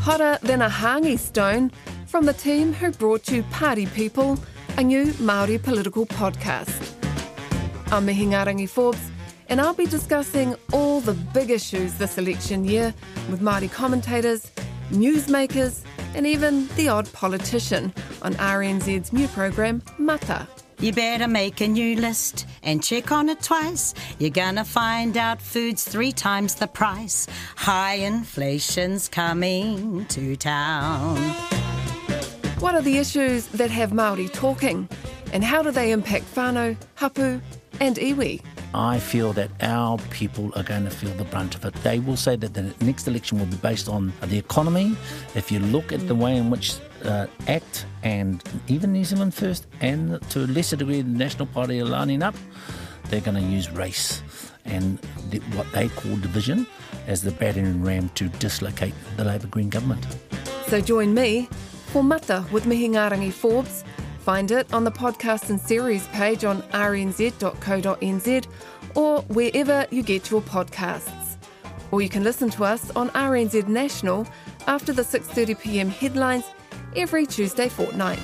hotter than a hangi stone from the team who brought you Party People, a new Māori political podcast. I'm Mihingarangi Forbes, and I'll be discussing all the big issues this election year with Māori commentators, newsmakers, and even the odd politician on RNZ's new program, Mata. You better make a new list and check on it twice. You're gonna find out food's three times the price. High inflation's coming to town. What are the issues that have Māori talking? And how do they impact whānau, hapu, and iwi? I feel that our people are going to feel the brunt of it. They will say that the next election will be based on the economy. If you look at the way in which uh, ACT and even New Zealand First and to a lesser degree the National Party are lining up, they're going to use race and the, what they call division as the battering ram to dislocate the Labour Green government. So join me for Mata with Mihingarangi Forbes Find it on the podcast and series page on rnz.co.nz or wherever you get your podcasts. Or you can listen to us on RNZ National after the 6:30 p.m. headlines every Tuesday fortnight.